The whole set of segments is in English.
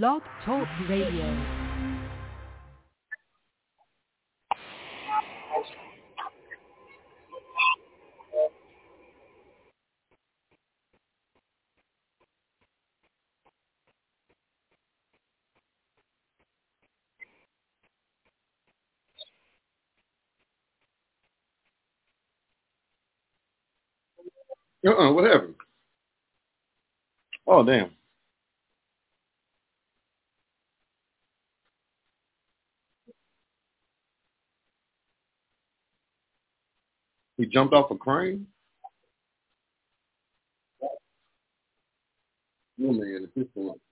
Blog Talk Radio. Uh-uh, what happened? Oh, damn. He jumped off a crane? Oh, man, the pistol. Uh,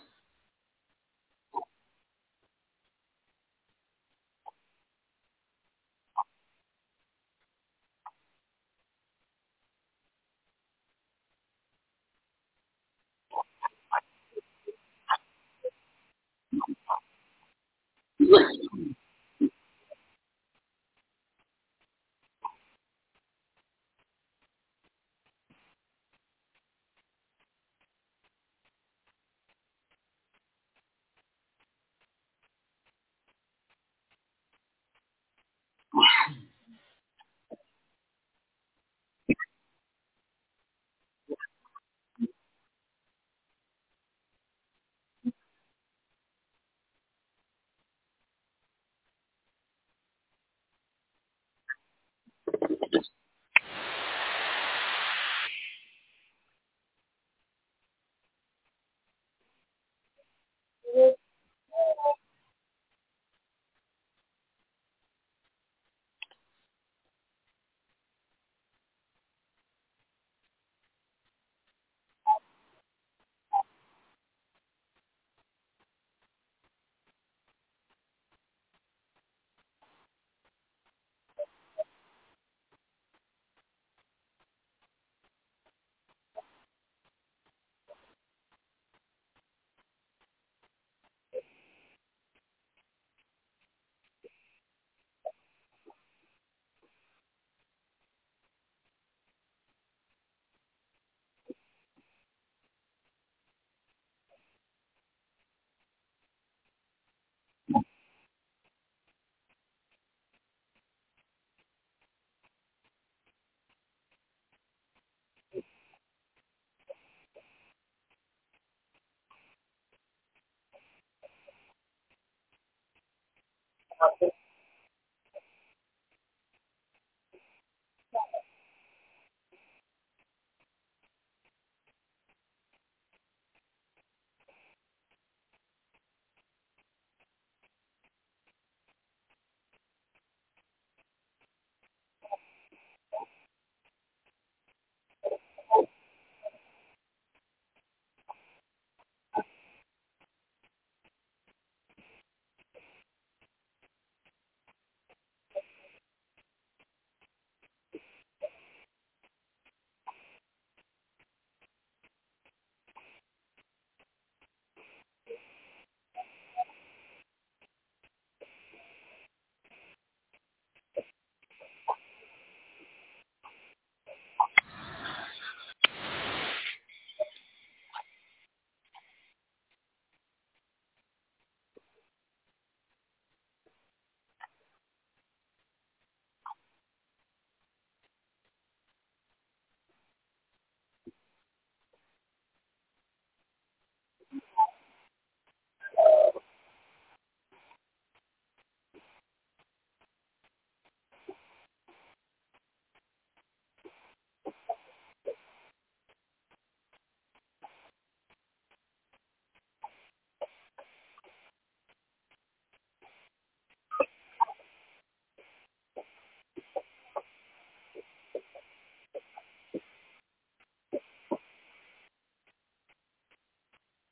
about this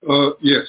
Uh, yes.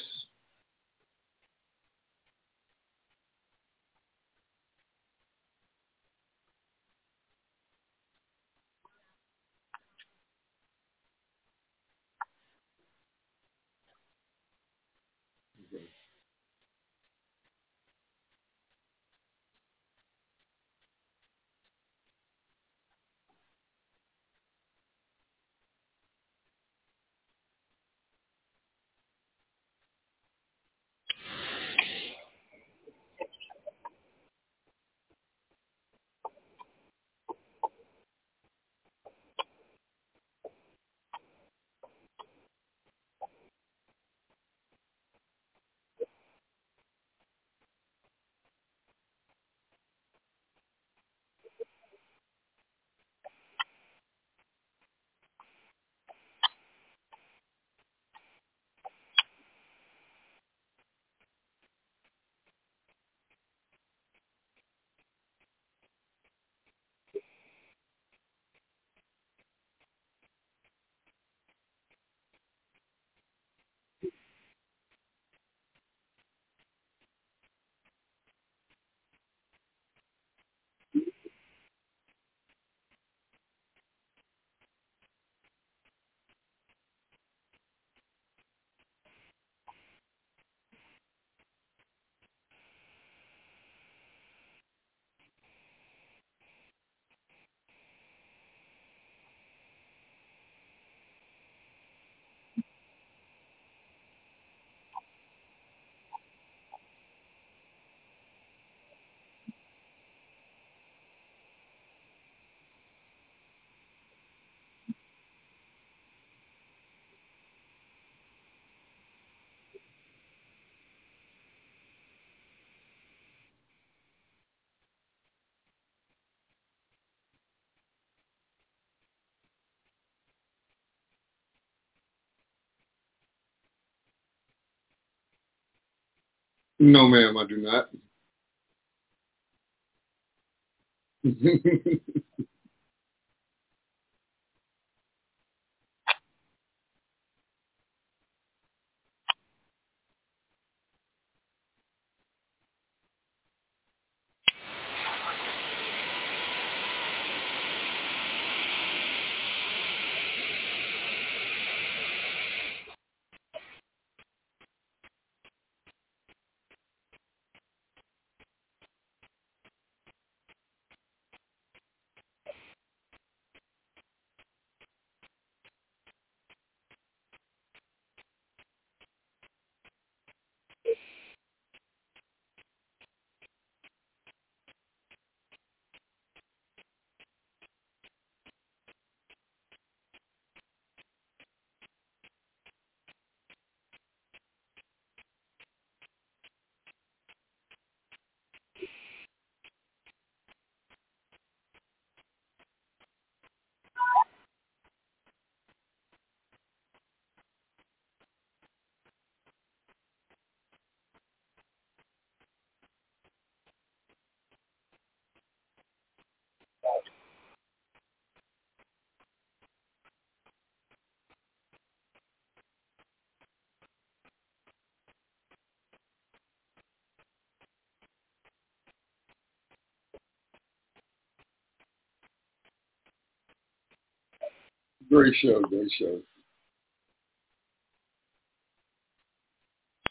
No, ma'am, I do not. Great show, great show.